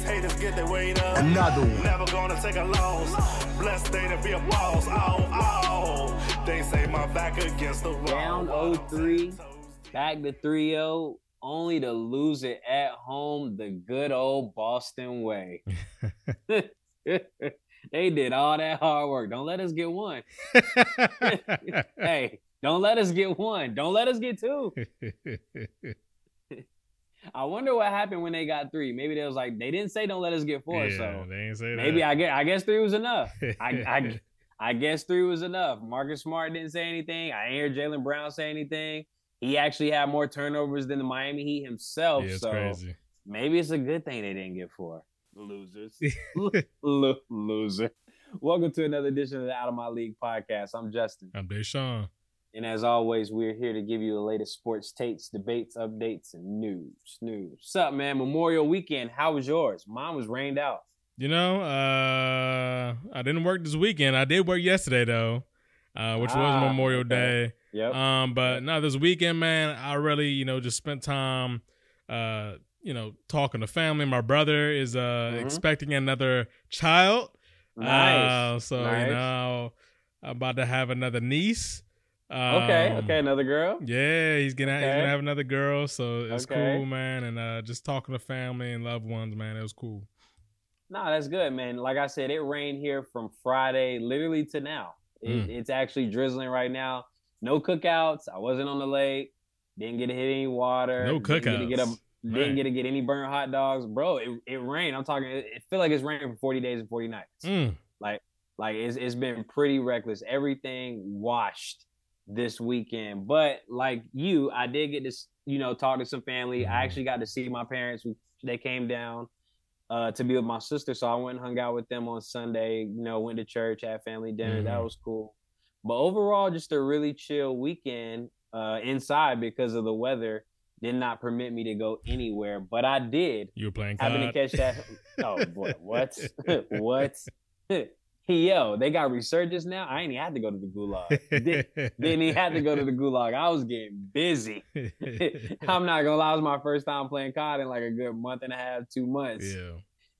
These haters get their weight up. Another one. Never gonna take a loss. Blessed day to be a boss. Oh, oh. They say my back against the wall. Down 0-3. 10 toes deep. Back to 3 0, only to lose it at home the good old Boston way. they did all that hard work. Don't let us get one. hey, don't let us get one. Don't let us get two. I wonder what happened when they got three. Maybe they was like they didn't say don't let us get four, yeah, so they ain't say maybe that. I guess I guess three was enough. I, I I guess three was enough. Marcus Smart didn't say anything. I ain't hear Jaylen Brown say anything. He actually had more turnovers than the Miami Heat himself. yeah, it's so crazy. maybe it's a good thing they didn't get four. Losers. Lo- loser. Welcome to another edition of the Out of My League podcast. I'm Justin. I'm Deshaun. And as always, we're here to give you the latest sports takes, debates, updates, and news. News. What's up, man? Memorial weekend. How was yours? Mine was rained out. You know, uh, I didn't work this weekend. I did work yesterday though, uh, which Ah, was Memorial. Day. Yep. Um, but no, this weekend, man, I really, you know, just spent time, uh, you know, talking to family. My brother is uh Mhm. expecting another child. nice. Uh, so Nice. you know, I'm about to have another niece. Okay. Um, Okay. Another girl. Yeah, he's gonna he's gonna have another girl, so it's Okay. cool, man. And uh, just talking to family and loved ones, man, it was cool. No, that's good, man. Like I said, it rained here from Friday literally to now. It, Mm. It's actually drizzling right now. No cookouts. I wasn't on the lake. Didn't get to hit any water. No Didn't get to get, a, cookouts. didn't get to get any burnt hot dogs, bro. It, it rained. I'm talking. It, it feel like it's raining for 40 days and 40 nights. Mm. Like it's it's been pretty reckless. Everything washed this weekend. But like you, I did get to you know talk to some family. I Mhm. actually got to see my parents. They came down uh, to be with my sister, so I went and hung out with them on Sunday. You know, went to church, had family dinner. That Mhm. was cool. But overall, just a really chill weekend uh, inside because of the weather. Did not permit me to go anywhere, but I did You were playing having to catch that. Oh boy, what? what? Yo, they got resurgence now. I ain't even had to go to the gulag. Did- Didn't even have to go to the gulag. I was getting busy. I'm not gonna lie, it was my first time playing COD in like a good month and a half, two months, yeah.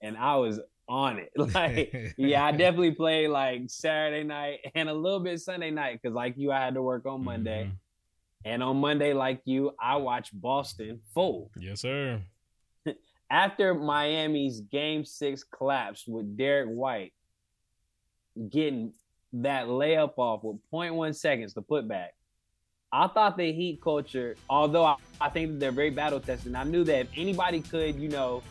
and I was on it. Like, yeah, I definitely played like Saturday night and a little bit Sunday night because, like you, I had to work on Monday, Mhm. and on Monday, like you, I watched Boston fold. Yes, sir. after Miami's game six collapse with Derrick White getting that layup off with 0.1 seconds to put back, I thought the Heat culture, although I, I think that they're very battle tested, I knew that if anybody could, you know,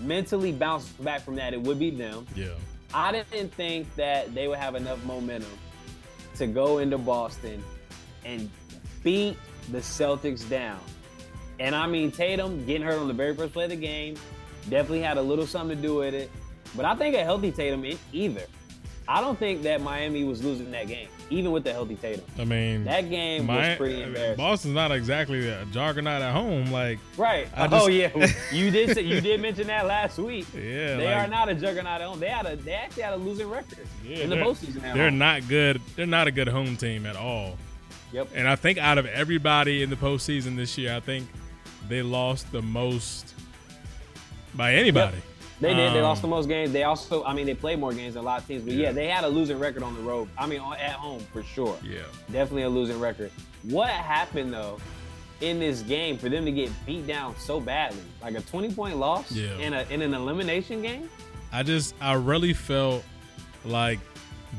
mentally bounce back from that, it would be them. Yeah. I didn't think that they would have enough momentum to go into Boston and beat the Celtics down. And I mean, Tatum getting hurt on the very first play of the game definitely had a little something to do with it. But I think a healthy Tatum either. I don't think that Miami was losing that game, even with the healthy Tatum. I mean, That game my- was pretty embarrassing. Boston's not exactly a juggernaut at home. Like, right? I oh just- yeah, you did say, you did mention that last week. yeah, They like, are not a juggernaut at home. They had a they actually had a losing record Yeah, in the postseason. They're home. not good. They're not a good home team at all. Yep. And I think out of everybody in the postseason this year, I think they lost the most by anybody. They did. They Um, lost the most games. They also, I mean, they played more games than a lot of teams. But yeah, Yeah. they had a losing record on the road. I mean, at home for sure. Yeah. Definitely a losing record. What happened though in this game for them to get beat down so badly, like a 20 point loss Yeah. in a in an elimination game? I just I really felt like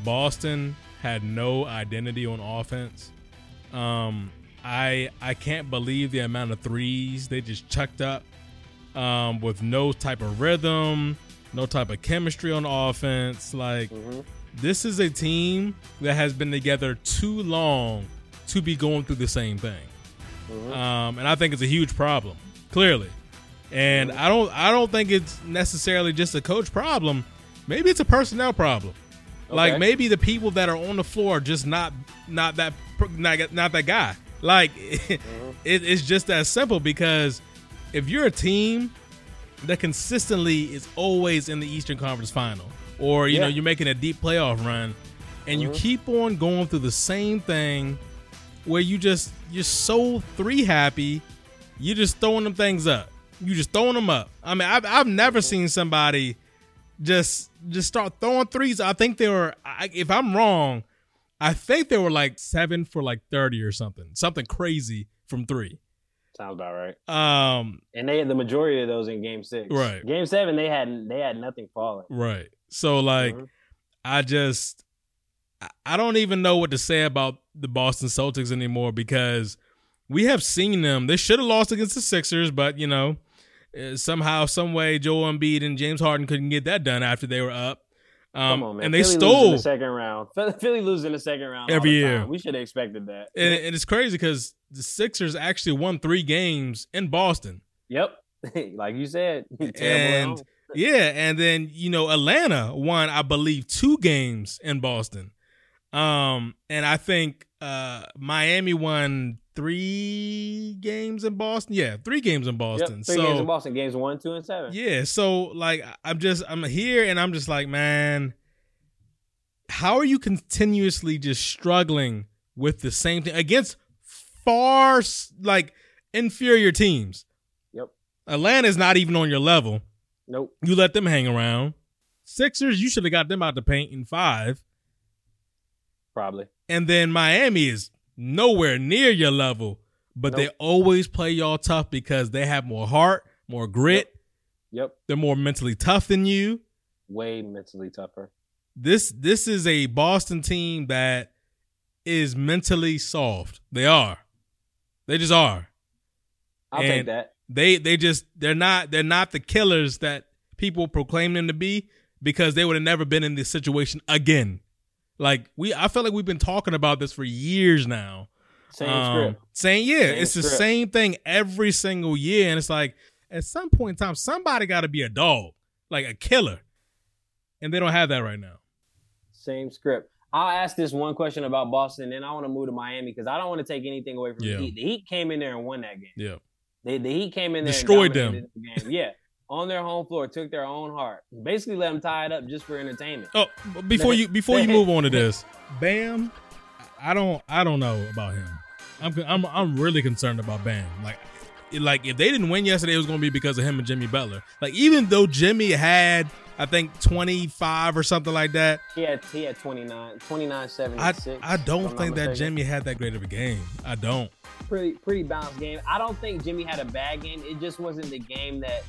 Boston had no identity on offense. Um, I I can't believe the amount of threes they just chucked up um, with no type of rhythm, no type of chemistry on offense. Like this is a team that has been together too long to be going through the same thing. Um, and I think it's a huge problem, clearly. And I don't I don't think it's necessarily just a coach problem. Maybe it's a personnel problem. Like maybe the people that are on the floor are just not not that not, not that guy. Like it, it's just that simple because if you're a team that consistently is always in the Eastern Conference Final, or you know you're making a deep playoff run, and you uh-huh. keep on going through the same thing, where you just you're so three happy, you're just throwing them things up. You just throwing them up. I mean, I've I've never uh-huh. seen somebody just just start throwing threes. I think they were. I, if I'm wrong, I think they were like seven for like thirty or something, something crazy from three. Sounds about right. Um, And they had the majority of those in Game Six. Right. Game Seven, they had they had nothing falling. right. So like, Mhm. I just I- don't even know what to say about the Boston Celtics anymore because we have seen them. They should have lost against the Sixers, but you know, uh, somehow, some way, Joel Embiid and James Harden couldn't get that done after they were up. Um, Come on, man. and they Philly stole the second round. Philly, losing the second round Every year. time. We should have expected that. and, and it's crazy because the Sixers actually won three games in Boston. Yep. like you said, And yeah, and then you know Atlanta won, I believe, two games in Boston. Um, and I think uh Miami won three games in Boston. Yeah, three games in Yep. Boston. Three so games in Boston. Games one, two, and seven. yeah, so like I'm just I'm here and I'm just like, man, how are you continuously just struggling with the same thing against far like inferior teams? Yep. Atlanta's not even on your level. Nope. You let them hang around. Sixers, you should have got them out the paint in five. Probably. And then Miami is nowhere near your level, but they always play y'all tough because they have more heart, more grit. Yep. They're more mentally tough than you. Way mentally tougher. This this is a Boston team that is mentally soft. They are. They just are. I'll take that. They they just they're not they're not the killers that people proclaim them to be because they would have never been in this situation again. Like we I feel like we've been talking about this for years now. Same Um, script. Saying yeah, Same it's the script. same thing every single year and it's like at some point in time somebody got to be a dog, like a killer. And they don't have that right now. Same script. I'll ask this one question about Boston, then I want to move to Miami because I don't want to take anything away from Yeah. the Heat. The Heat came in there and won that game. Yeah. They, the Heat came in there Destroyed and dominated the game. Yeah, on their home floor, took their own heart, basically let them tie it up just for entertainment. Oh, before you before you move on to this, Bam, I don't I don't know about him. I'm I'm I'm really concerned about Bam. Like like if they didn't win yesterday, it was going to be because of him and Jimmy Butler. Like even though Jimmy had I think 25 or something like that, He had he had 29, 29 I 76. I if don't think that. Jimmy had that great of a game. I don't. pretty pretty balanced game. I don't think Jimmy had a bad game. It just wasn't the game that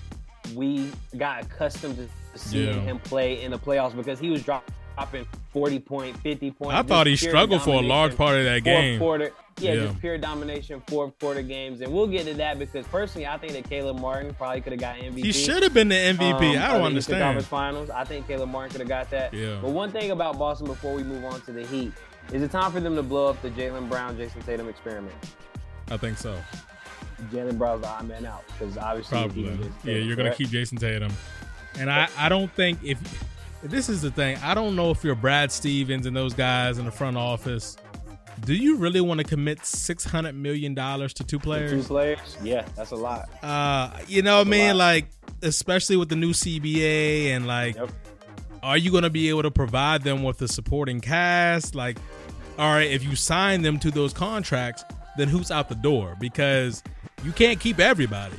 we got accustomed to seeing Yeah. him play in the playoffs because he was dropping 40 point, 50 point. I thought he struggled for a large part of that Fourth game. quarter. Yeah, Yeah. just pure domination, fourth quarter games. And we'll get to that because personally, I think that Caleb Martin probably could have got MVP. He should have been the MVP. um, I don't the understand. Conference Finals. I think Caleb Martin could have got that. Yeah. But one thing about Boston before we move on to the Heat is it time for them to blow up the Jaylen Brown, Jayson Tatum experiment. I think so. Jaylen Brown's the odd man out because obviously Probably. Yeah, you're gonna keep Jayson Tatum, and I I don't think if this is the thing, I don't know if you're Brad Stevens and those guys in the front office. Do you really want to commit six hundred million dollars to two two players? players. Yeah, that's a lot. Uh, you know, what I mean, like especially with the new CBA and like, Yep. are you gonna be able to provide them with the supporting cast? Like, all right, if you sign them to those contracts, then who's out the door? Because you can't keep everybody.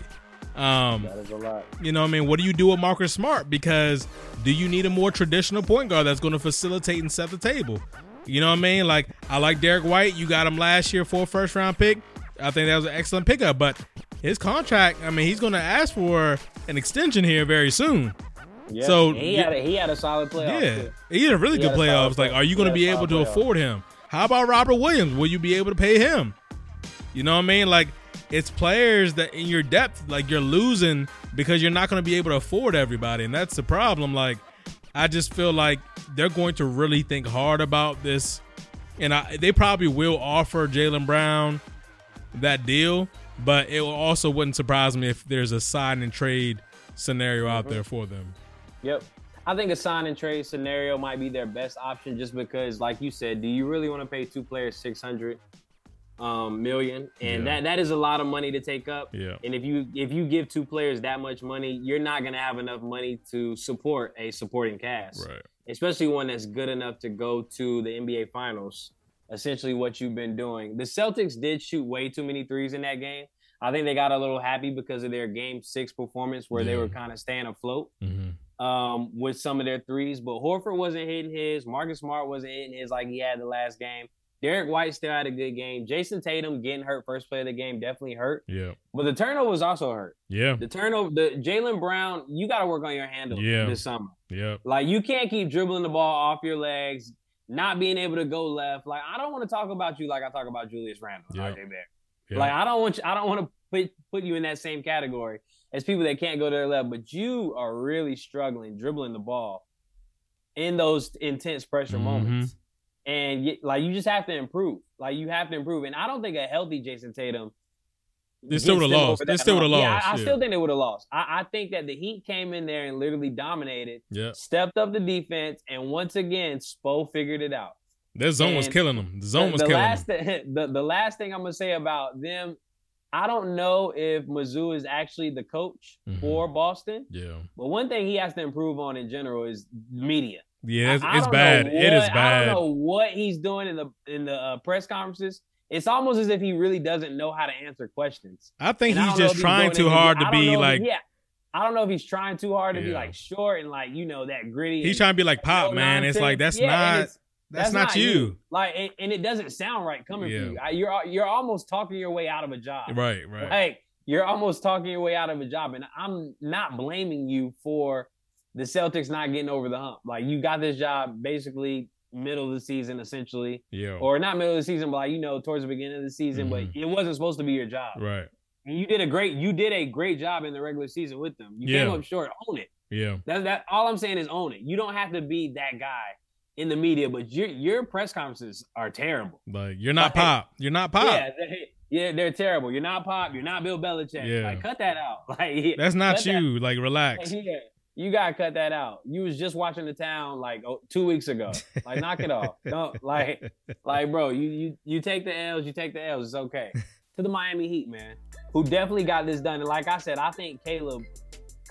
Um, That is a lot. you know what I mean? What do you do with Marcus Smart? Because do you need a more traditional point guard that's going to facilitate and set the table? You know what I mean? Like, I like Derrick White. You got him last year for a first round pick. I think that was an excellent pickup. But his contract, I mean, he's going to ask for an extension here very soon. Yeah. So, he had a, he had a solid playoff. yeah. too. He had a really He good had a playoffs. Like, are you going to be able to playoff. afford him? How about Robert Williams? Will you be able to pay him? You know what I mean? Like, it's players that in your depth, like you're losing because you're not going to be able to afford everybody, and that's the problem. Like, I just feel like they're going to really think hard about this, and I, they probably will offer Jaylen Brown that deal, but it will also wouldn't surprise me if there's a sign and trade scenario out mm-hmm. there for them. Yep. I think a sign and trade scenario might be their best option just because, like you said, do you really want to pay two players six hundred um, million? And Yeah. that that is a lot of money to take up. Yeah. And if you if you give two players that much money, you're not gonna have enough money to support a supporting cast, Right. especially one that's good enough to go to the NBA Finals. Essentially, what you've been doing. The Celtics did shoot way too many threes in that game. I think they got a little happy because of their Game Six performance, where they were kind of staying afloat hmm um, with some of their threes, but Horford wasn't hitting his. Marcus Smart wasn't hitting his like he had the last game. Derrick White still had a good game. Jayson Tatum getting hurt first play of the game definitely hurt, Yeah. but the turnover was also hurt. Yeah. The turnover, the Jaylen Brown, you got to work on your handle Yeah. this summer. Yeah. Like you can't keep dribbling the ball off your legs, not being able to go left. Like I don't want to talk about you like I talk about Julius Randle, Yeah. RJ Barrett. Yeah. Like I don't want you, I don't want to put put you in that same category as people that can't go to their left, but you are really struggling dribbling the ball in those intense pressure Mhm. moments. And like you just have to improve. Like you have to improve. And I don't think a healthy Jayson Tatum They still gets would've lost. They still would've hump. Yeah, I, I yeah. still think they would have lost. I, I think that the Heat came in there and literally dominated, yeah. stepped up the defense, and once again, Spo figured it out. That zone was killing them. The zone the, was the killing last them. the, the last thing I'm gonna say about them, I don't know if Mazzulla is actually the coach Mhm. for Boston, Yeah. but one thing he has to improve on in general is media. Yeah. It's, I- I it's bad. it is what- I bad. don't know what he's doing in the in the uh, press conferences. It's almost as if he really doesn't know how to answer questions. I think And he's don't just trying too hard to be if- like. yeah. I don't know if he's trying too hard to be like short and like you know that gritty. He's trying to be like pop, man. It's like that's Yeah, not. it's- That's, not, you. Like, and, and it doesn't sound right coming Yeah. from you. I- You're you're almost talking your way out of a job. Right. Right. Like you're almost talking your way out of a job, and I'm not blaming you for the Celtics not getting over the hump. Like you got this job basically middle of the season, essentially, Yeah. or not middle of the season, but like you know towards the beginning of the season. Mhm. But it wasn't supposed to be your job. Right. And you did a great you did a great job in the regular season with them. You came Yeah. up short. Own it. Yeah. That that all I'm saying is own it. You don't have to be that guy in the media, but your your press conferences are terrible. Like you're not Like- pop. You're not pop. Yeah, they, yeah, they're terrible. You're not Pop. You're not Bill Belichick. Yeah. Like cut that out. Like That's not cut that- you. Like relax. yeah, you gotta cut that out. You was just watching the town like oh, two weeks ago. Like knock it off. Don't like like bro. You you you take the L's. You take the L's. It's okay. To the Miami Heat, man, who definitely got this done. And like I said, I think Caleb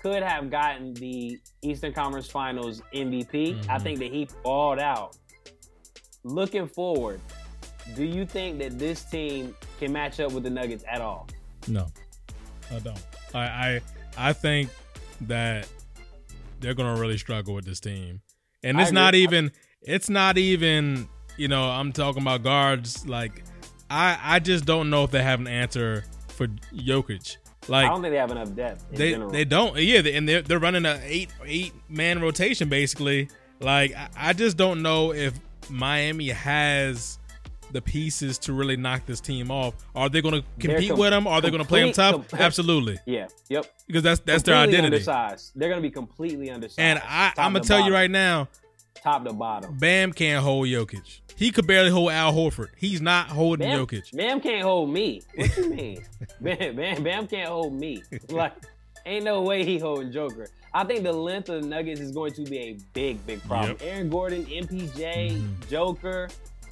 could have gotten the Eastern Conference Finals MVP. I Mhm. think that he balled out. Looking forward, do you think that this team can match up with the Nuggets at all? No, I don't. I I I think that they're gonna really struggle with this team, and it's not even. It's not even. You know, I'm talking about guards. Like, I I just don't know if they have an answer for Jokic. Like I don't think they have enough depth in they general. they don't. Yeah, and they're they're running a eight eight man rotation basically. Like I, I just don't know if Miami has the pieces to really knock this team off. Are they going to compete com- with them? Are they going to play them tough? com- Absolutely, yeah. Yep. because that's that's their Completely identity. Undersized. They're gonna be completely undersized. And I, I'm gonna to tell you right now, top to bottom. Bam can't hold Jokic. He could barely hold Al Horford. He's not holding Bam, Jokic. Bam can't hold me. What you mean? Bam, Bam, Bam can't hold me. Like, ain't no way he holding Joker. I think the length of the Nuggets is going to be a big, big problem. Yep. Aaron Gordon, MPJ, Mhm. Joker,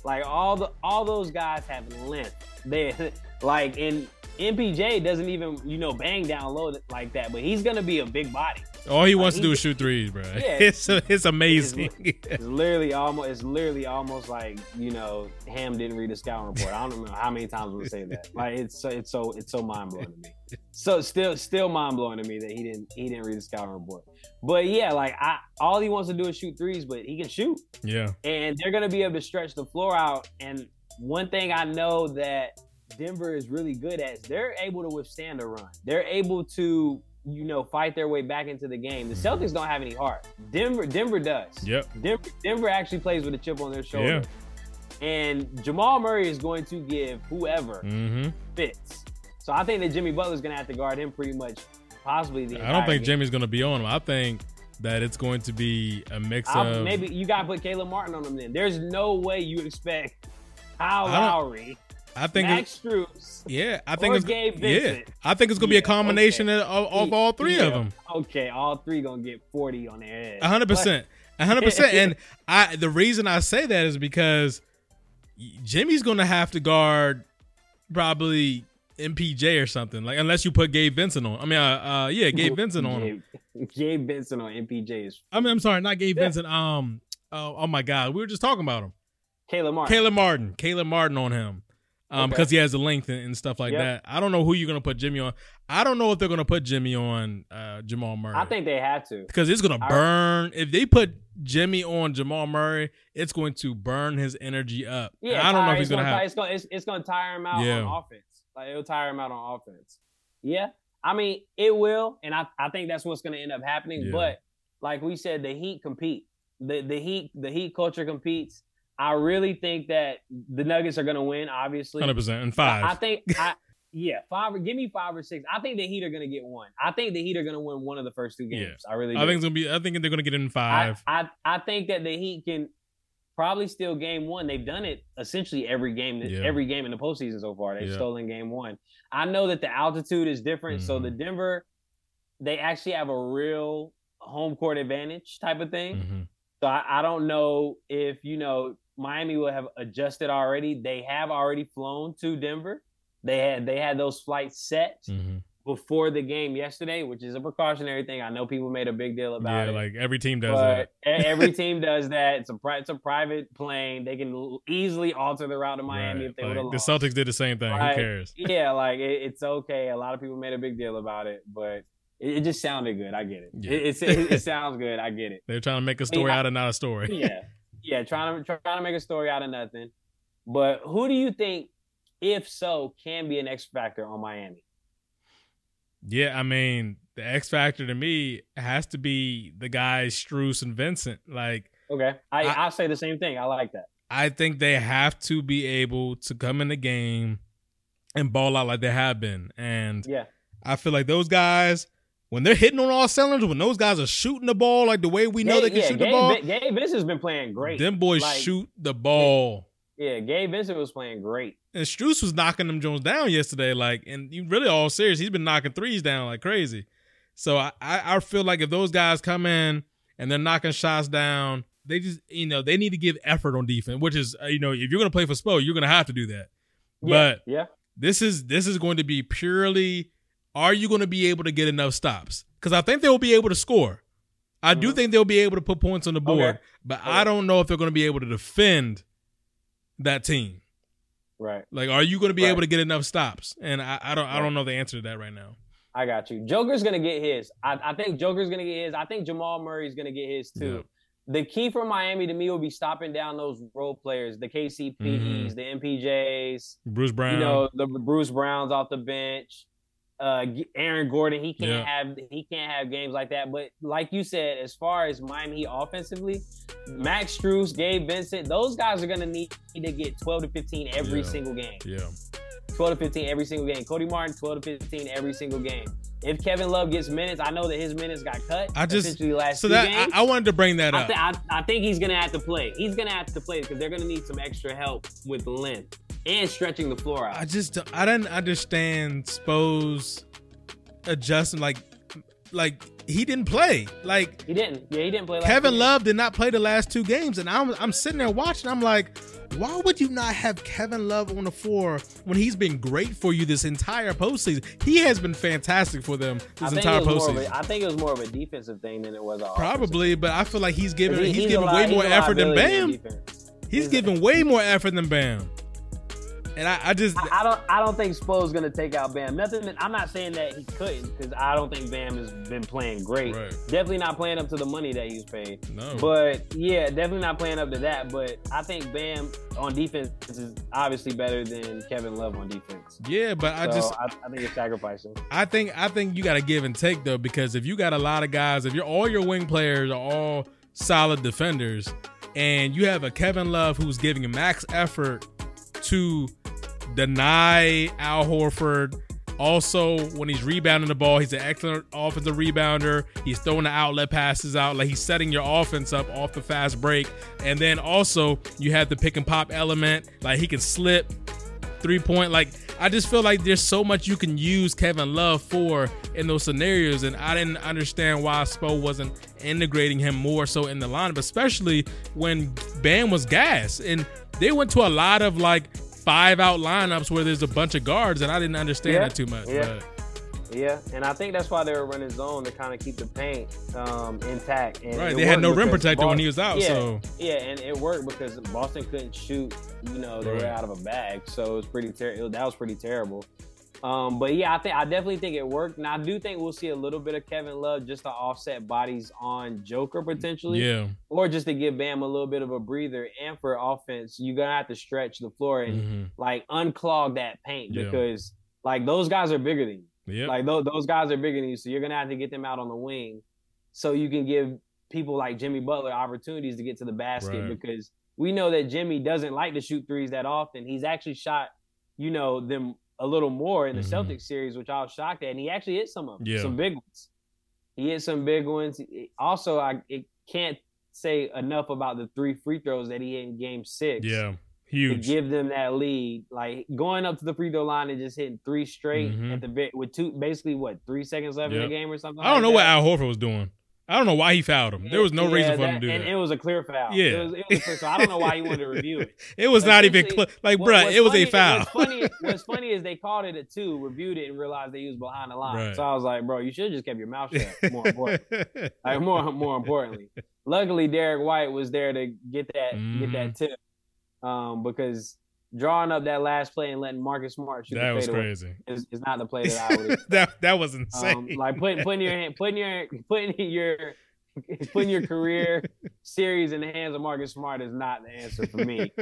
like all the all those guys have length. They like and MPJ doesn't even you know bang down low like that, but he's gonna be a big body. All he Like, wants to do is shoot threes, bro. Yeah. It's it's amazing. It's literally almost. It's literally almost like you know Ham didn't read the scouting report. I don't know how many times we say that. Like it's so it's so it's so mind blowing to me. So still still mind blowing to me that he didn't he didn't read the scouting report. But yeah, like I all he wants to do is shoot threes, but he can shoot, yeah, and they're gonna be able to stretch the floor out. And one thing I know that Denver is really good at is they're able to withstand a run. They're able to you know fight their way back into the game. The Celtics don't have any heart. Denver Denver does. yep, Denver, Denver actually plays with a chip on their shoulder. Yeah. And Jamal Murray is going to give whoever hmm fits. So I think that Jimmy Butler's going to have to guard him pretty much, possibly the. I don't think game. Jimmy's gonna be on him. I think that it's going to be a mix I'll- of maybe you got to put Caleb Martin on him. Then there's no way you expect Kyle I Lowry I think Max it- yeah, I think or it's Gabe yeah, I think it's gonna be a combination okay. of, of, all three of them. Okay, all three gonna get forty on their head. Hundred percent, a hundred percent. And I, the reason I say that is because Jimmy's gonna have to guard probably MPJ or something, like unless you put Gabe Vincent on. I mean, uh, uh yeah, Gabe Vincent on him. Gabe, Gabe Vincent on MPJ is I mean, I'm sorry, not Gabe Yeah. Vincent. Um, oh, oh my God, we were just talking about him. Caleb Martin. Caleb Martin, Caleb Martin on him, um, Okay. because he has the length and, and stuff like Yep. that. I don't know who you're gonna put Jimmy on. I don't know if they're gonna put Jimmy on uh, Jamal Murray. I think they have to. because it's gonna I- burn. If they put Jimmy on Jamal Murray, it's going to burn his energy up. Yeah, I don't know if he's it's gonna have. It's gonna it's, it's gonna tire him out Yeah. on offense. Like it'll tire him out on offense. Yeah, I mean it will, and I, I think that's what's gonna end up happening. Yeah. But like we said, the Heat compete. The the Heat the Heat culture competes. I really think that the Nuggets are gonna win. Obviously, Hundred percent and five. I think I yeah five. Give me five or six. I think the Heat are gonna get one. I think the Heat are gonna win one of the first two games. I really. I think it's gonna be. I think they're gonna get in I, five. I I think that the Heat can probably still game one. They've done it essentially every game Yeah. every game in the postseason so far. They've Yeah. stolen game one. I know that the altitude is different, so Mhm. the Denver they actually have a real home court advantage type of thing. Mhm. So I, I don't know if you know Miami will have adjusted already. They have already flown to Denver. They had they had those flights set Mhm. Before the game yesterday, which is a precautionary thing. I know people made a big deal about it. Yeah, it like every team does but that. every team does that. It's a pri- it's a private plane. They can l- easily alter the route to Miami Right. if they Like, would have the lost. Celtics did the same thing. Who cares? Yeah, like it, it's okay. A lot of people made a big deal about it, but it, it just sounded good. I get it. Yeah. It, it, it sounds good. I get it. They're trying to make a story I- out of not a story. Yeah, yeah. Trying to trying to make a story out of nothing. But who do you think, if so, can be an X factor on Miami? Yeah, I mean, the X factor to me has to be the guys Strus and Vincent. Like, Okay, I, I- I say the same thing. I like that. I think they have to be able to come in the game and ball out like they have been. And Yeah, I feel like those guys, when they're hitting on all cylinders, when those guys are shooting the ball like the way we know they can yeah, shoot the ball, Gabe Vincent's been playing great. them boys Like, shoot the ball. Yeah, Gabe Vincent was playing great. And Strus was knocking them Jones down yesterday, like, and you really all serious. He's been knocking threes down like crazy. So I, I, I feel like if those guys come in and they're knocking shots down, they just, you know, they need to give effort on defense. Which is, uh, you know, if you're gonna play for Spo, you're gonna have to do that. Yeah, But yeah, this is this is going to be purely, are you going to be able to get enough stops? Because I think they'll be able to score. I do Mhm. think they'll be able to put points on the board, Okay. but Okay. I don't know if they're going to be able to defend that team. Right. Like, are you going to be Right. able to get enough stops? And I, I don't, I don't know the answer to that right now. I got you. Joker's gonna get his. I, I think Joker's gonna get his. I think Jamal Murray's gonna get his too. The key for Miami to me will be stopping down those role players, the KCPs, Mhm. the MPJs, Bruce Brown, you know, the Bruce Browns off the bench. Uh, Aaron Gordon, he can't Yeah. have he can't have games like that. But like you said, as far as Miami offensively, Max Strus, Gabe Vincent, those guys are gonna need to get twelve to fifteen every Yeah. single game. yeah, 12 to 15 every single game. Cody Martin, 12 to 15 every single game. If Kevin Love gets minutes, I know that his minutes got cut. I just- essentially last so that games. I, I wanted to bring that I, up. thi- I, I think he's gonna have to play. He's gonna have to play because they're gonna need some extra help with length and stretching the floor out. I just, I didn't understand Spo's adjusting. Like, like he didn't play. Like he didn't. Yeah, he didn't play. Kevin. Love did not play the last two games, and I'm I'm sitting there watching. I'm like, why would you not have Kevin Love on the floor when he's been great for you this entire postseason? He has been fantastic for them this entire it was more of postseason. a, I think it was more of a defensive thing than it was offensive Probably, but I feel like he's giving He- he's, a giving li- way more effort than Bam. He's He's giving way more effort than Bam. And I, I just I, I don't. I don't think Spo's gonna take out Bam. Nothing. I'm not saying that he couldn't because I don't think Bam has been playing great. Right. Definitely not playing up to the money that he's paid. no. But yeah, definitely not playing up to that. But I think Bam on defense is obviously better than Kevin Love on defense. yeah, but I so just I, I think it's sacrificing. I think I think you got to give and take though because if you got a lot of guys, if you're all your wing players are all solid defenders, and you have a Kevin Love who's giving max effort to deny Al Horford. Also, when he's rebounding the ball, he's an excellent offensive rebounder. He's throwing the outlet passes out, like he's setting your offense up off the fast break. And then also, you have the pick and pop element, like he can slip three point. Like I just feel like there's so much you can use Kevin Love for in those scenarios, and I didn't understand why Spo wasn't integrating him more so in the lineup, especially when Bam was gas and they went to a lot of like five out lineups where there's a bunch of guards, and I didn't understand Yeah, that too much. yeah. But Yeah, and I think that's why they were running zone to kind of keep the paint um, intact. And right, they had no rim protector when he was out, yeah, so yeah, and it worked because Boston couldn't shoot. You know, they Right. were out of a bag, so it was pretty terrible. That was pretty terrible. Um, but yeah, I think I definitely think it worked, and I do think we'll see a little bit of Kevin Love just to offset bodies on Joker potentially, yeah, or just to give Bam a little bit of a breather. And for offense, you're gonna have to stretch the floor and Mhm. like unclog that paint Yeah. because like those guys are bigger than you. Yep. Like those, those guys are bigger than you, so you're gonna have to get them out on the wing, so you can give people like Jimmy Butler opportunities to get to the basket Right. because we know that Jimmy doesn't like to shoot threes that often. He's actually shot, you know, them a little more in the Mhm. Celtics series, which I was shocked at, and he actually hit some of them, Yeah. some big ones. He hit some big ones. Also, I it can't say enough about the three free throws that he hit in Game Six yeah, to huge. give them that lead. Like going up to the free throw line and just hitting three straight Mhm. at the bit with two, basically what three seconds left in the game or something. I don't know like what. Al Horford was doing. I don't know why he fouled him. There was no Yeah, reason for that- him to do it. and that. it was a clear foul. Yeah. it was, it was clear, so I don't know why he wanted to review it. It was not even Essentially, cl- like, What- bruh, it was funny- a foul. What's funny, what's funny is they called it a two, reviewed it, and realized they was behind the line. Right. So I was like, bro, you should have just kept your mouth shut. More important. like more more importantly. Luckily, Derrick White was there to get that get that Mhm. tip, um, because drawing up that last play and letting Marcus Smart shoot that the was crazy. is, is not the play that I would. that that was insane. um, like putting putting your hand, putting your putting your putting your career series in the hands of Marcus Smart is not the answer for me.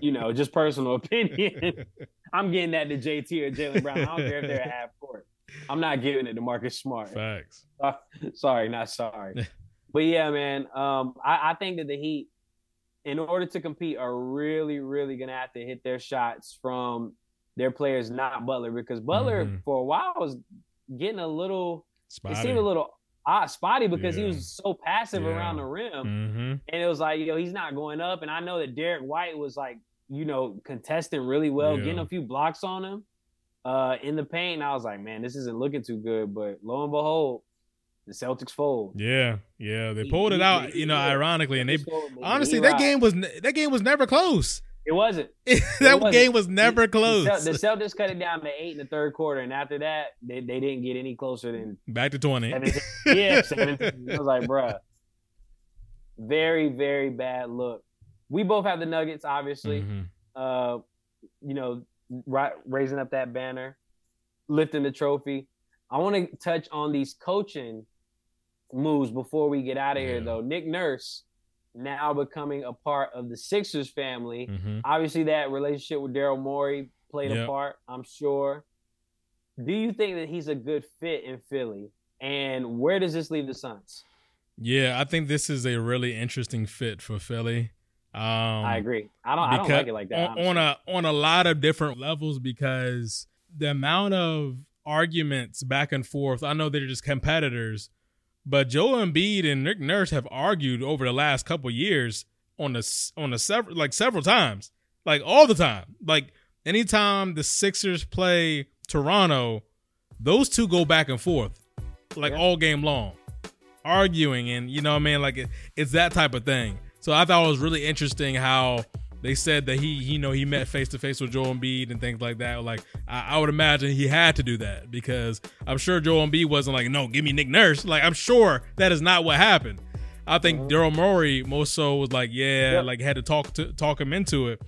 You know, just personal opinion. I'm getting that to JT or Jaylen Brown. I don't care if they're at half court. I'm not giving it to Marcus Smart. Facts. sorry, not sorry. but yeah, man. Um, I, I think that the Heat, in order to compete, are really, really gonna have to hit their shots from their players, not Butler, because Butler Mhm. for a while was getting a little. Spotty. It seemed a little odd, spotty because he was so passive Yeah. around the rim, Mm-hmm. and it was like, you know, he's not going up. And I know that Derrick White was like, you know, contesting really well, Yeah. getting a few blocks on him uh, in the paint. I was like, man, this isn't looking too good. But lo and behold, the Celtics fold. Yeah, yeah. They He- pulled it out, you know, ironically, and they Celtics fold, man. honestly that game was that game was never close. It wasn't. that wasn't. game was never close. The, the Celtics cut it down to eight in the third quarter, and after that, they, they didn't get any closer than Back to twenty. 17. yeah, 17. I was like, bruh. Very, very bad look. We both have the Nuggets, obviously. Mhm. uh, you know, right, raising up that banner, lifting the trophy. I want to touch on these coaching moves before we get out of here, though. Nick Nurse now becoming a part of the Sixers family. Mhm. Obviously, that relationship with Daryl Morey played a part, I'm sure. Do you think that he's a good fit in Philly? And where does this leave the Suns? Yeah, I think this is a really interesting fit for Philly. Um, I agree. I don't. I don't like it like that. on, on a on a lot of different levels because the amount of arguments back and forth. I know they're just competitors, but Joel Embiid and Nick Nurse have argued over the last couple years on the s- on the several like several times, like all the time. Like anytime the Sixers play Toronto, those two go back and forth like Yeah. all game long, arguing and you know what I mean like it, it's that type of thing. So I thought it was really interesting how they said that he, you know, he met face to face with Joel Embiid and things like that. Like I, I would imagine he had to do that because I'm sure Joel Embiid wasn't like, no, give me Nick Nurse. Like I'm sure that is not what happened. I think Daryl Morey most so was like, yeah, Yep. like had to talk to talk him into it.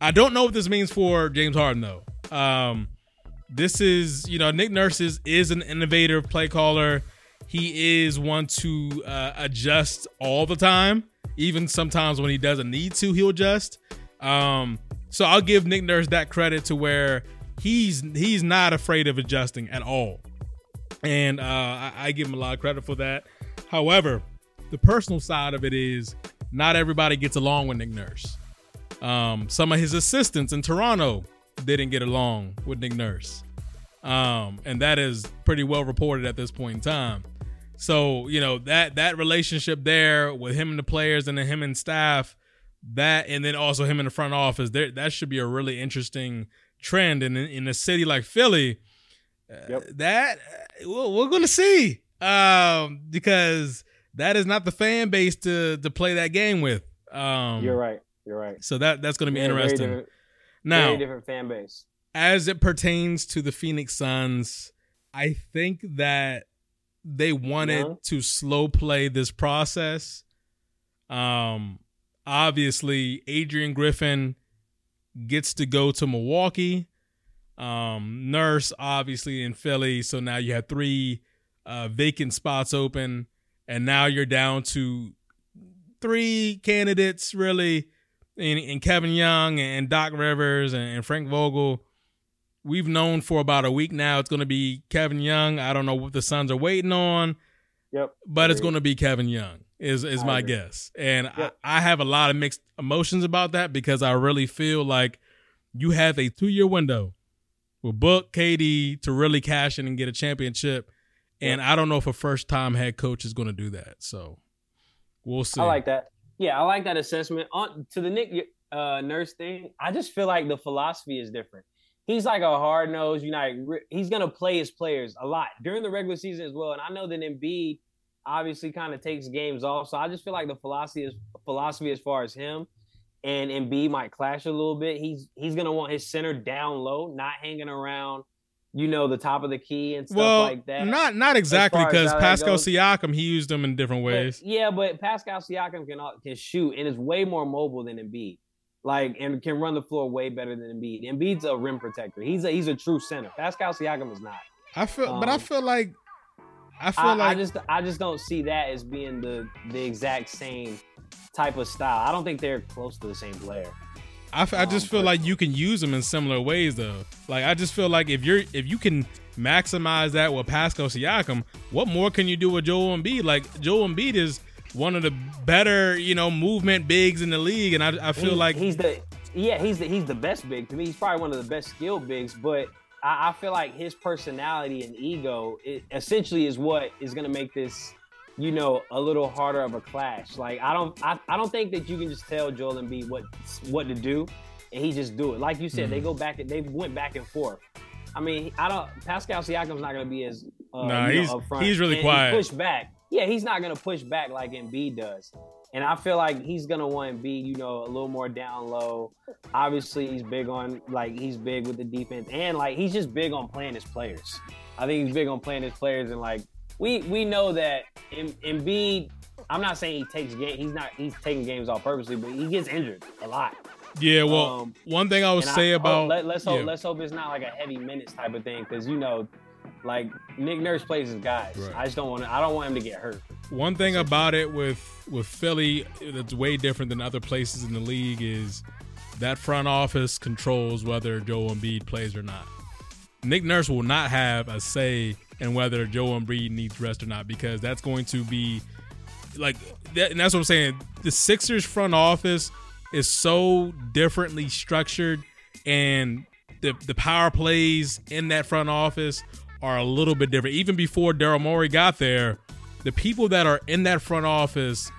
I don't know what this means for James Harden though. Um, this is you know Nick Nurse is, is an innovative play caller. He is one to uh, adjust all the time, even sometimes when he doesn't need to, he'll adjust. Um, so I'll give Nick Nurse that credit to where he's he's not afraid of adjusting at all, and uh, I, I give him a lot of credit for that. However, the personal side of it is not everybody gets along with Nick Nurse. Um, some of his assistants in Toronto didn't get along with Nick Nurse. Um, and that is pretty well reported at this point in time. So, you know, that that relationship there with him and the players and then him and staff, that and then also him in the front office, there that should be a really interesting trend in in a city like Philly, uh, that uh, we're, we're going to see um, because that is not the fan base to to play that game with. Um, You're right. You're right. So that that's going to be Yeah, very interesting. different- Now, very different fan base. as it pertains to the Phoenix Suns, I think that they wanted Young? to slow play this process. Um, obviously, Adrian Griffin gets to go to Milwaukee. Um, Nurse obviously in Philly, so now you have three uh, vacant spots open, and now you're down to three candidates really, in, in Kevin Young and Doc Rivers and, and Frank Vogel. We've known for about a week now it's going to be Kevin Young. I don't know what the Suns are waiting on, Yep. but it's going to be Kevin Young. Is is I my agree. guess, and Yep. I, I have a lot of mixed emotions about that because I really feel like you have a two year window with Book KD to really cash in and get a championship, and I don't know if a first time head coach is going to do that. So we'll see. I like that. Yeah, I like that assessment. On to the Nick uh, Nurse thing, I just feel like the philosophy is different. He's like a hard nosed United. He's gonna play his players a lot during the regular season as well. And I know that Embiid obviously kind of takes games off. So I just feel like the philosophy is philosophy as far as him and Embiid might clash a little bit. He's he's gonna want his center down low, not hanging around, you know, the top of the key and stuff well, like that. not not exactly because Pascal. Siakam he used them in different But- ways. yeah, but Pascal Siakam can can shoot and is way more mobile than Embiid. Like and can run the floor way better than Embiid. Embiid's a rim protector. He's a he's a true center. Pascal Siakam is not. I feel, but I um, feel like I feel I, like I just I just don't see that as being the the exact same type of style. I don't think they're close to the same player. I, f- I just Um, feel but- like you can use them in similar ways though. Like I just feel like if you're if you can maximize that with Pascal Siakam, what more can you do with Joel Embiid? Like Joel Embiid is one of the better you know movement bigs in the league, and I, I feel He- like he's the yeah he's the he's the best big to me. He's probably one of the best skilled bigs, but I, I feel like his personality and ego it essentially is what is going to make this you know a little harder of a clash. Like I don't I, I don't think that you can just tell Joel Embiid what what to do and he just do it. Like you said, they go back and they went back and forth. I mean, I don't. Pascal Siakam's not going to be as uh, Nah, you know, he's- upfront he's really and- and quiet. Push back. Yeah, he's not going to push back like Embiid does. And I feel like he's gonna want to be, you know, a little more down low. Obviously, he's big on like he's big with the defense, and like he's just big on playing his players. I think he's big on playing his players, and like we we know that Em- Embiid. I'm not saying he takes game. He's not. He's taking games off purposely, but he gets injured a lot. yeah. Well, um, one thing I would say I- about oh, let, us hope yeah. let's hope it's not like a heavy minutes type of thing because you know, like Nick Nurse plays his guys. Right. I just don't want. to I don't want him to get hurt. One thing about it with with Philly that's way different than other places in the league is that front office controls whether Joel Embiid plays or not. Nick Nurse will not have a say in whether Joel Embiid needs rest or not because that's going to be like that, and that's what I'm saying. The Sixers front office is so differently structured, and the the power plays in that front office are a little bit different. Even before Daryl Morey got there, the people that are in that front office,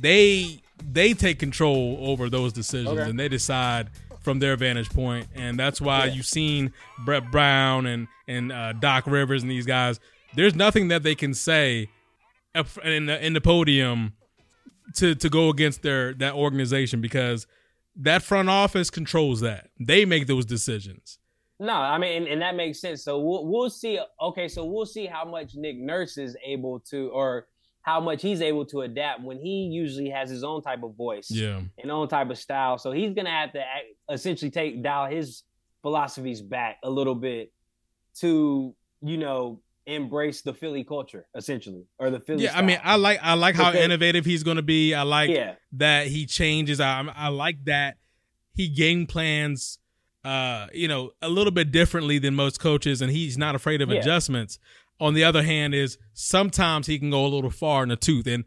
they they take control over those decisions Okay. and they decide from their vantage point, and that's why Yeah. you've seen Brett Brown and and uh, Doc Rivers and these guys. There's nothing that they can say in the in the podium to to go against their that organization because that front office controls that. They make those decisions. No, I mean, and, and that makes sense. So we'll we'll see. Okay, so we'll see how much Nick Nurse is able to, or how much he's able to adapt when he usually has his own type of voice, Yeah. and own type of style. So he's gonna have to act, essentially take dial his philosophies back a little bit to, you know, embrace the Philly culture, essentially, or the Philly. Yeah, I mean. I like I like how Because- innovative he's going to be. I like yeah, that he changes. I I like that he game plans uh you know a little bit differently than most coaches and he's not afraid of Yeah. adjustments. On the other hand is sometimes he can go a little far in the tooth and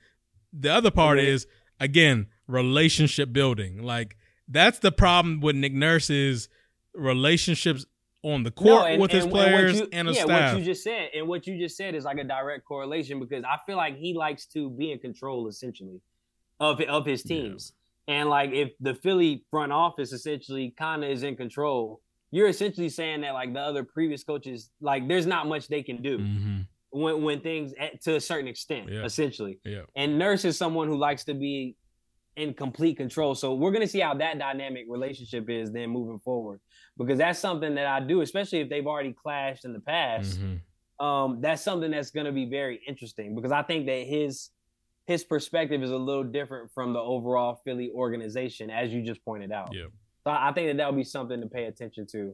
the other part Mhm. is again relationship building. Like that's the problem with Nick Nurse is relationships on the court No, and- with his and- and what players you- and, his yeah, staff. what you just said, and what you just said is like a direct correlation because I feel like he likes to be in control essentially of of his teams, and like if the Philly front office essentially kind of is in control, you're essentially saying that like the other previous coaches, like there's not much they can do Mm-hmm. when when things at, to a certain extent, Yeah. essentially. Yeah. And Nurse is someone who likes to be in complete control. So we're gonna see how that dynamic relationship is then moving forward, because that's something that I do, especially if they've already clashed in the past. Mm-hmm. Um, that's something that's gonna be very interesting because I think that his his perspective is a little different from the overall Philly organization, as you just pointed out. Yeah. So I think that that'll be something to pay attention to,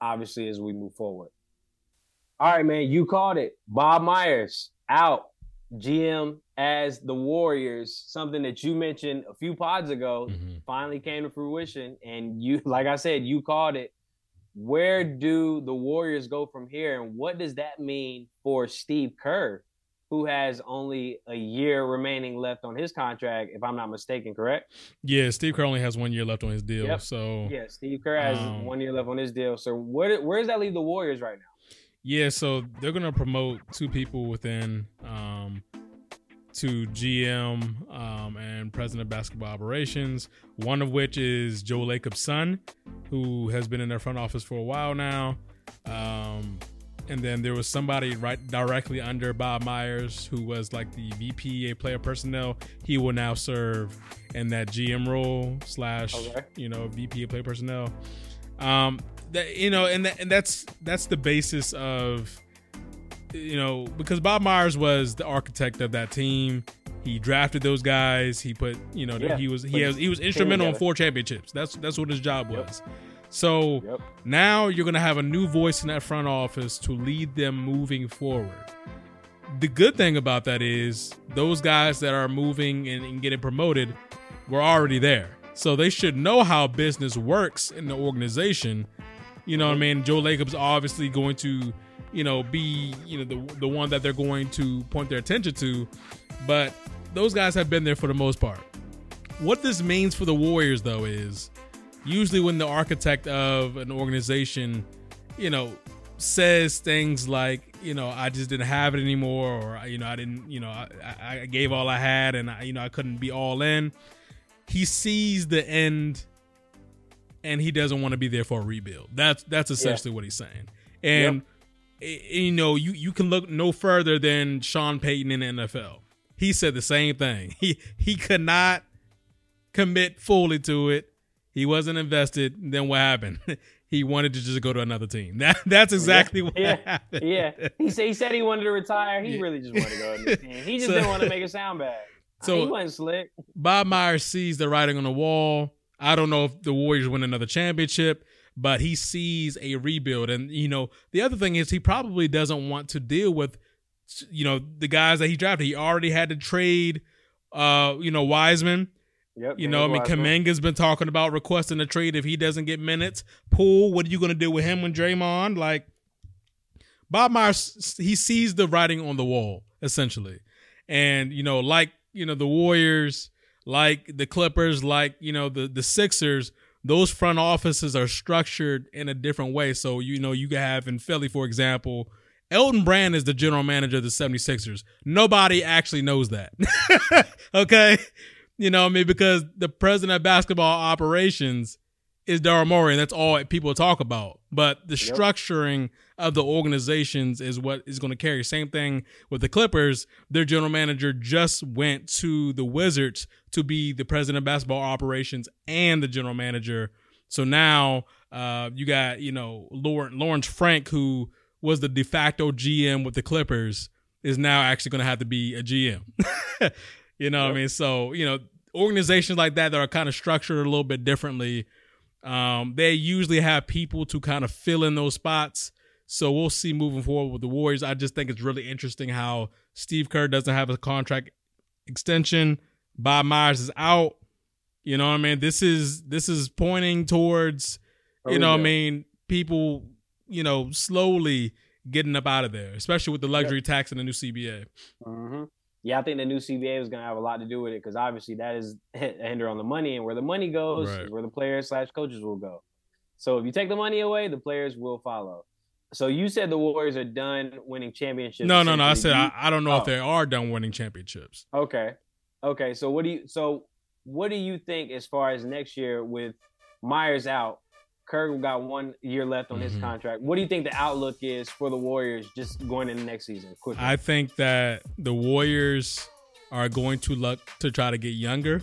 obviously, as we move forward. All right, man, you called it. Bob Myers out, GM as the Warriors. Something that you mentioned a few pods ago Mm-hmm. finally came to fruition, and you, like I said, you called it. Where do the Warriors go from here, and what does that mean for Steve Kerr, who has only a year remaining left on his contract, if I'm not mistaken, correct? Yeah, Steve Kerr only has one year left on his deal. Yep. So Yeah, Steve Kerr has Um, one year left on his deal. So where where does that leave the Warriors right now? Yeah, so they're gonna promote two people within um, to GM um, and president of basketball operations. One of which is Joe Lacob's son, who has been in their front office for a while now. Um, and then there was somebody right directly under Bob Myers, who was like the VP of player personnel. He will now serve in that GM role slash Okay. you know VP of player personnel. Um, that you know, and that, and that's that's the basis of you know because Bob Myers was the architect of that team. He drafted those guys. He put you know Yeah, he was he has, he was instrumental in four championships. That's that's what his job Yep. So Yep. now you're gonna have a new voice in that front office to lead them moving forward. The good thing about that is those guys that are moving and, and getting promoted were already there. So they should know how business works in the organization. You know what I mean? Joe Lacob's obviously going to, you know, be, you know, the the one that they're going to point their attention to. But those guys have been there for the most part. What this means for the Warriors though is usually when the architect of an organization, you know, says things like, you know, I just didn't have it anymore, or you know, I didn't, you know, I, I gave all I had, and I, you know, I couldn't be all in. He sees the end, and he doesn't want to be there for a rebuild. That's that's essentially what he's saying. And i- you know, you you can look no further than Sean Payton in the NFL. He said the same thing. He he could not commit fully to it. He wasn't invested. Then what happened? he wanted to just go to another team. That that's exactly what Yeah. happened. Yeah, he said he said he wanted to retire. He Yeah. really just wanted to go. To the team. He just So- didn't want to make a sound bad. So- he wasn't slick. Bob Myers sees the writing on the wall. I don't know if the Warriors win another championship, but he sees a rebuild. And, you know, the other thing is he probably doesn't want to deal with, you know, the guys that he drafted. He already had to trade, uh, you know, Wiseman. Yep. You know, I mean, Kuminga's been talking about requesting a trade if he doesn't get minutes. Poole, what are you going to do with him when Draymond? Like, Bob Myers, he sees the writing on the wall, essentially. And, you know, like, you know, the Warriors, like the Clippers, like, you know, the, the Sixers, those front offices are structured in a different way. So, you know, you have in Philly, for example, Elton Brand is the general manager of the 76ers. Nobody actually knows that. okay? You know, what I mean, because the president of basketball operations is Daryl Morey, and that's all people talk about. But the structuring of the organizations is what is going to carry. Same thing with the Clippers. Their general manager just went to the Wizards to be the president of basketball operations and the general manager. So now uh, you got you know Lawrence Frank, who was the de facto GM with the Clippers, is now actually going to have to be a GM. you know what I mean? So you know organizations like that that are kind of structured a little bit differently. Um, they usually have people to kind of fill in those spots. So we'll see moving forward with the Warriors. I just think it's really interesting how Steve Kerr doesn't have a contract extension. Bob Myers is out. You know what I mean? This is this is pointing towards you know what I mean, people, you know, slowly getting up out of there, especially with the luxury tax and the new CBA. hmm Yeah, I think the new CBA is going to have a lot to do with it because obviously that is a hinder on the money, and where the money goes Right. is where the players slash coaches will go. So if you take the money away, the players will follow. So you said the Warriors are done winning championships. No, no, no. I said I, I don't know if Oh. they are done winning championships. Okay. Okay. So what do you so what do you think as far as next year with Myers out? Curry got one year left on his Mhm. contract. What do you think the outlook is for the Warriors just going into next season? Quickly. I think that the Warriors are going to look to try to get younger.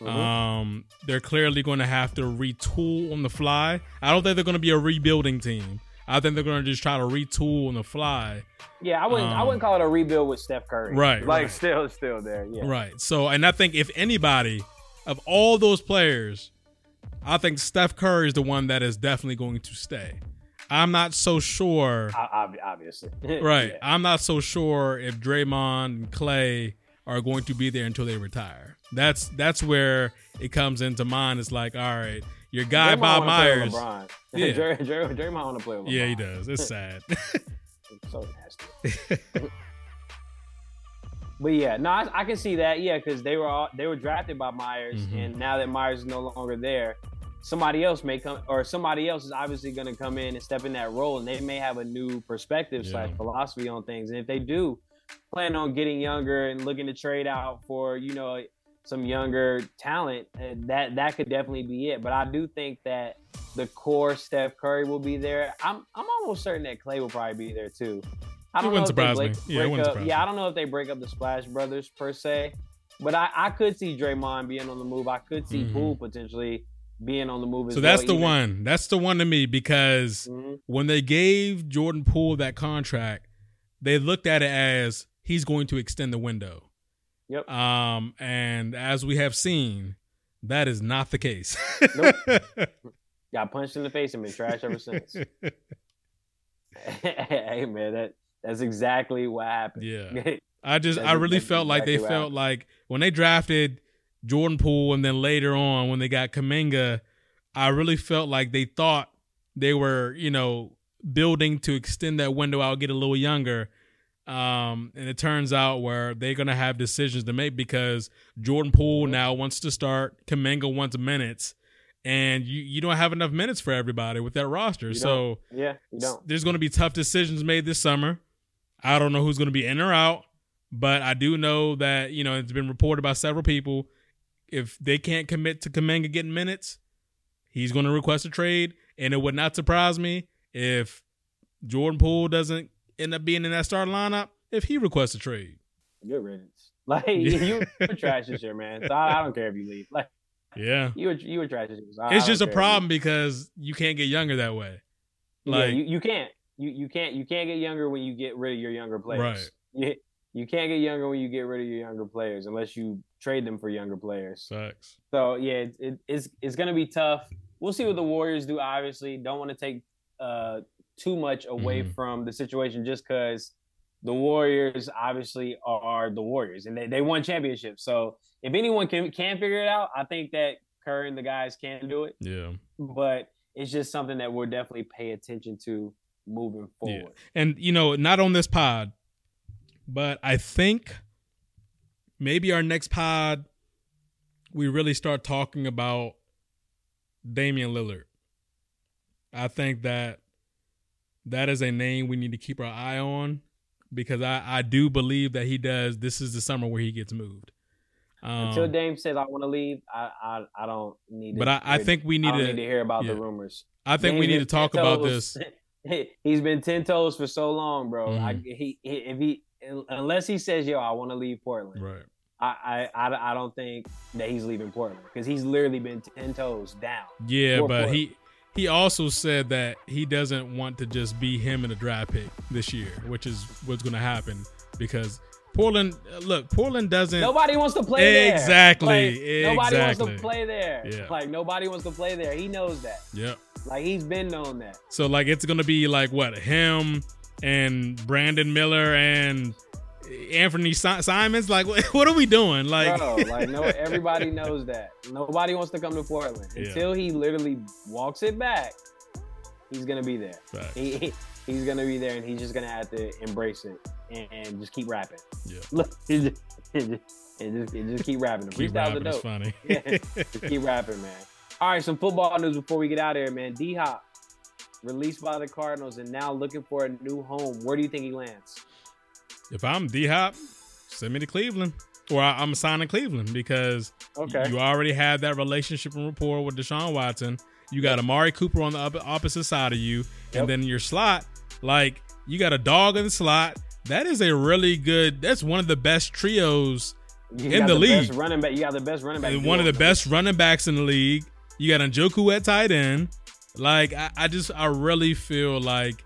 Mhm. Um, they're clearly going to have to retool on the fly. I don't think they're going to be a rebuilding team. I think they're going to just try to retool on the fly. yeah, I wouldn't. I um, wouldn't call it a rebuild with Steph Curry. Right, Like right. still, still there. Yeah. Right. So, and I think if anybody of all those players, I think Steph Curry is the one that is definitely going to stay. I'm not so sure. Obviously. Right. Yeah. I'm not so sure if Draymond and Clay are going to be there until they retire. That's that's where it comes into mind. It's like, all right, your guy Draymond Bob Myers. Yeah. Dray- Dray- Draymond want to play with LeBron. Yeah, he does. It's sad. So nasty. But yeah, no, I, I can see that. Yeah, because they were all, they were drafted by Myers, Mhm. and now that Myers is no longer there, somebody else may come, or somebody else is obviously going to come in and step in that role, and they may have a new perspective Yeah. slash philosophy on things. And if they do plan on getting younger and looking to trade out for you know some younger talent, uh, that that could definitely be it. But I do think that the core Steph Curry will be there. I'm I'm almost certain that Clay will probably be there too. I don't know wouldn't if they surprise break, me. Yeah, it break up. surprise Yeah. I don't know if they break up the Splash Brothers per se, but I, I could see Draymond being on the move. I could see Mhm. Poole potentially being on the move so well. that's the even- one. That's the one to me because Mhm. when they gave Jordan Poole that contract, they looked at it as he's going to extend the window. Yep. Um, and as we have seen, that is not the case. Got punched in the face and been trash ever since. hey man, that that's exactly what happened. yeah. I just That's I really exactly- felt like they felt happened. like when they drafted Jordan Poole and then later on when they got Kuminga, I really felt like they thought they were, you know, building to extend that window out, get a little younger. Um, and it turns out where they're gonna have decisions to make because Jordan Poole now wants to start, Kuminga wants minutes, and you you don't have enough minutes for everybody with that roster. You so yeah, you don't. there's going to be tough decisions made this summer. I don't know who's going to be in or out, but I do know that you know it's been reported by several people. If they can't commit to Kuminga getting minutes, he's going to request a trade, and it would not surprise me if Jordan Poole doesn't end up being in that starting lineup if he requests a trade. Good riddance. Like you were trash this year, man. So I, I don't care if you leave. Like Yeah, you were you were trash this year. So I- I it's don't just a problem because you can't get younger that way. yeah, Like you, you can't. You you can't you can't get younger when you get rid of your younger players. Right. You, you can't get younger when you get rid of your younger players unless you trade them for younger players. sucks. So yeah, it, it, it's it's gonna be tough. We'll see what the Warriors do. Obviously, don't want to take uh too much away Mhm. from the situation just because the Warriors obviously are the Warriors and they, they won championships. So if anyone can can figure it out, I think that Curry and the guys can do it. Yeah. But it's just something that we'll definitely pay attention to moving forward. and you know, not on this pod, but I think maybe our next pod we really start talking about Damian Lillard. I think that that is a name we need to keep our eye on because I, I do believe that he does. This is the summer where he gets moved. Um, Until Dame says I want to leave, I, I I don't need. To but I, I think we I need to. need to hear about yeah. the rumors. I think we need to talk about this. He's been ten toes for so long, bro. I, Mhm. he, he if he unless he says, "Yo, I want to leave Portland," Right. I, I I don't think that he's leaving Portland because he's literally been ten toes down. Yeah, but point. he he also said that he doesn't want to just be him in a draft pick this year, which is what's going to happen because Portland. Look, Portland doesn't. Nobody wants to play there. Exactly, Nobody wants to play there. Yeah. Like nobody wants to play there. He knows that. Yep. Like he's been known that. So like it's going to be like what him and Brandon Miller and Anthony Si- Simons. Like what, what are we doing? Like Bro, like no, everybody knows that. Nobody wants to come to Portland Yeah. until he literally walks it back. He's gonna be there. Facts. He, he- he's gonna be there, and he's just gonna have to embrace it and, and just keep rapping. Yeah. Look, and just, just, keep rapping. The keep rapping. It's dope. funny. Yeah. Just keep rapping, man. All right, some football news before we get out of here, man. D Hop released by the Cardinals and now looking for a new home. Where do you think he lands? if I'm D Hop, send me to Cleveland, or I, I'm signing Cleveland because Okay. You already have that relationship and rapport with Deshaun Watson, You got Amari Cooper on the opposite side of you, Yep. and then your slot, like you got a dog in the slot. That is a really good. That's one of the best trios You in the best league. running back. You got the best running back. one of the best running backs in the league. You got Njoku at tight end. Like I, I just I really feel like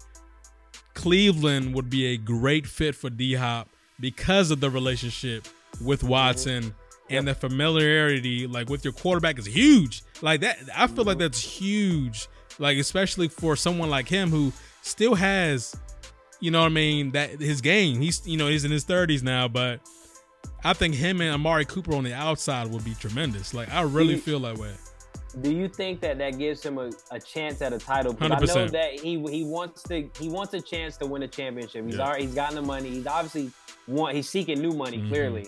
Cleveland would be a great fit for D Hop because of the relationship with Watson and the familiarity like with your quarterback is huge. Like that I feel like that's huge. Like especially for someone like him who still has you know what I mean that his game. He's you know he's in his 30s now, but I think him and Amari Cooper on the outside would be tremendous. Like I really He- feel that way. Do you think that that gives him a, a chance at a title? Because I know that he he wants to he wants a chance to win a championship. He's Yeah. already he's gotten the money. He's obviously want he's seeking new money Mhm. clearly,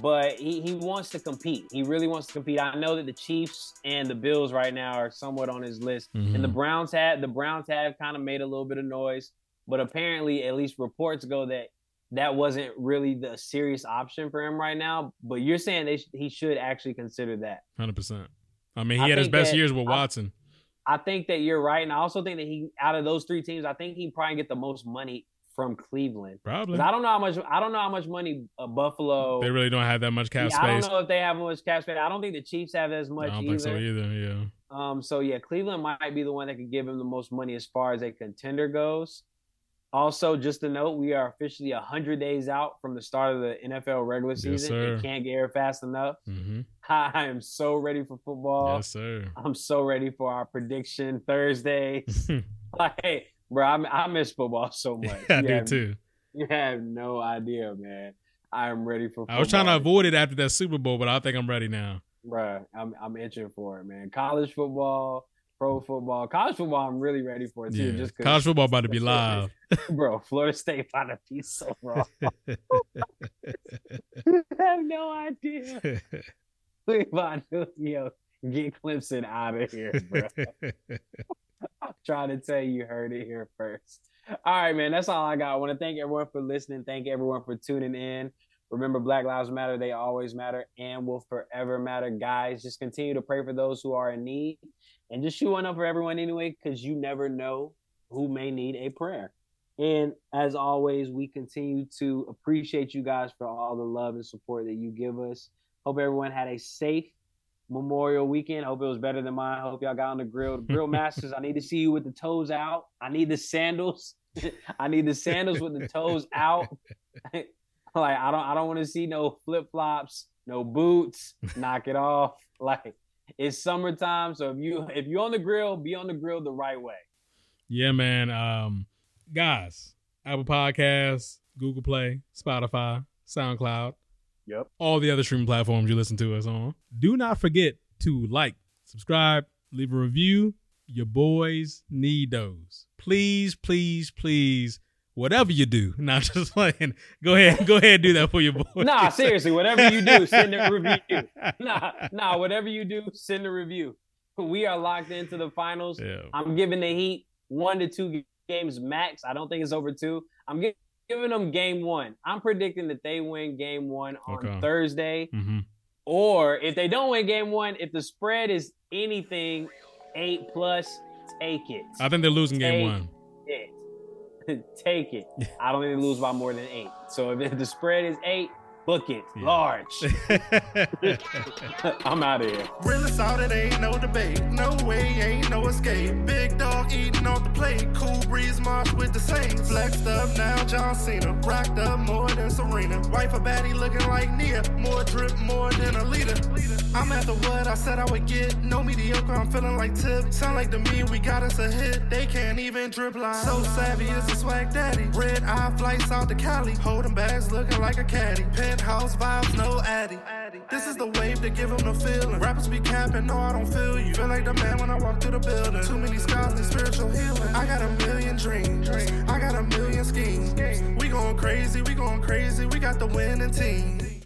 but he he wants to compete. He really wants to compete. I know that the Chiefs and the Bills right now are somewhat on his list, and the Mhm. Browns had the Browns have kind of made a little bit of noise, but apparently at least reports go that that wasn't really the serious option for him right now. But you're saying they he should actually consider that. Hundred percent. I mean, he I had his best that- years with Watson. I think that you're right, and I also think that he out of those three teams, I think he probably get the most money from Cleveland. Probably. I don't know how much I don't know how much money uh, Buffalo. They really don't have that much cap Yeah, I space. don't know if they have much cap space. I don't think the Chiefs have as I much don't either. think so either. Yeah. Um, so yeah, Cleveland might be the one that could give him the most money as far as a contender goes. Also, just to note, we are officially hundred days out from the start of the NFL regular season. sir. it can't get here fast enough. hmm I am so ready for football. yes, sir. I'm so ready for our prediction Thursday. like, hey, bro, I, I miss football so much. I you do have, too. You have no idea, man. I am ready for. Football. I was trying to avoid it after that Super Bowl, but I think I'm ready now. Bro, I'm I'm itching for it, man. College football, pro football, college football. I'm really ready for it too. Yeah. Just College football about to be live. bro. Florida State about to be so wrong. I have no idea. We about to yo get Clemson out of here, bro. I'm trying to tell you, you heard it here first. All right, man. That's all I got. I want to thank everyone for listening. Thank everyone for tuning in. Remember, Black Lives Matter. They always matter and will forever matter. Guys, just continue to pray for those who are in need and just shoot one up for everyone anyway, because you never know who may need a prayer. And as always, we continue to appreciate you guys for all the love and support that you give us. Hope everyone had a safe Memorial weekend. Hope it was better than mine. Hope y'all got on the grill. The grill masters, I need to see you with the toes out. I need the sandals. I need the sandals with the toes out. like I don't I don't want to see no flip flops, no boots. Knock it off. Like it's summertime, so if you if you're on the grill, be on the grill the right way. Yeah, man. Um, guys, Apple Podcasts, Google Play, Spotify, SoundCloud, Yep. all the other streaming platforms you listen to us on. Do not forget to like, subscribe, leave a review. Your boys need those. Please, please, please. Whatever you do, not just playing. Go ahead, go ahead, and do that for your boys. Nah, seriously, whatever you do, send a review. Nah, nah, whatever you do, send a review. We are locked into the finals. Yeah. I'm giving the Heat one to two games max. I don't think it's over two. I'm gi- giving them game one. I'm predicting that they win game one on Okay. Thursday. hmm Or if they don't win game one, if the spread is anything eight plus, take it. I think they're losing game one. it. Take it. I don't think they lose by more than eight. So if the spread is eight, book it Yeah. large. I'm out of here. Realest out, it ain't no debate. No way, ain't no escape. Big dog eating off the plate. Cool breeze march with the Saints. Flexed up now, John Cena. Racked up more than Serena. Wife a baddie looking like Nia. More drip, more than a leader. I'm at the what I said I would get. No mediocre, I'm feeling like Tip. Sound like to me, we got us a hit. They can't even drip line. So savvy is a swag daddy. Red eye flights out to Cali. Holding bags looking like a caddy. Penthouse vibes, no addy. This is the wave to give them the feeling. Rappers be capping, no, I don't feel you. Feel like the man when I walk through the building. Too many scars and spiritual healing. I got a million dreams. I got a million schemes. We going crazy, we going crazy. We got the winning team.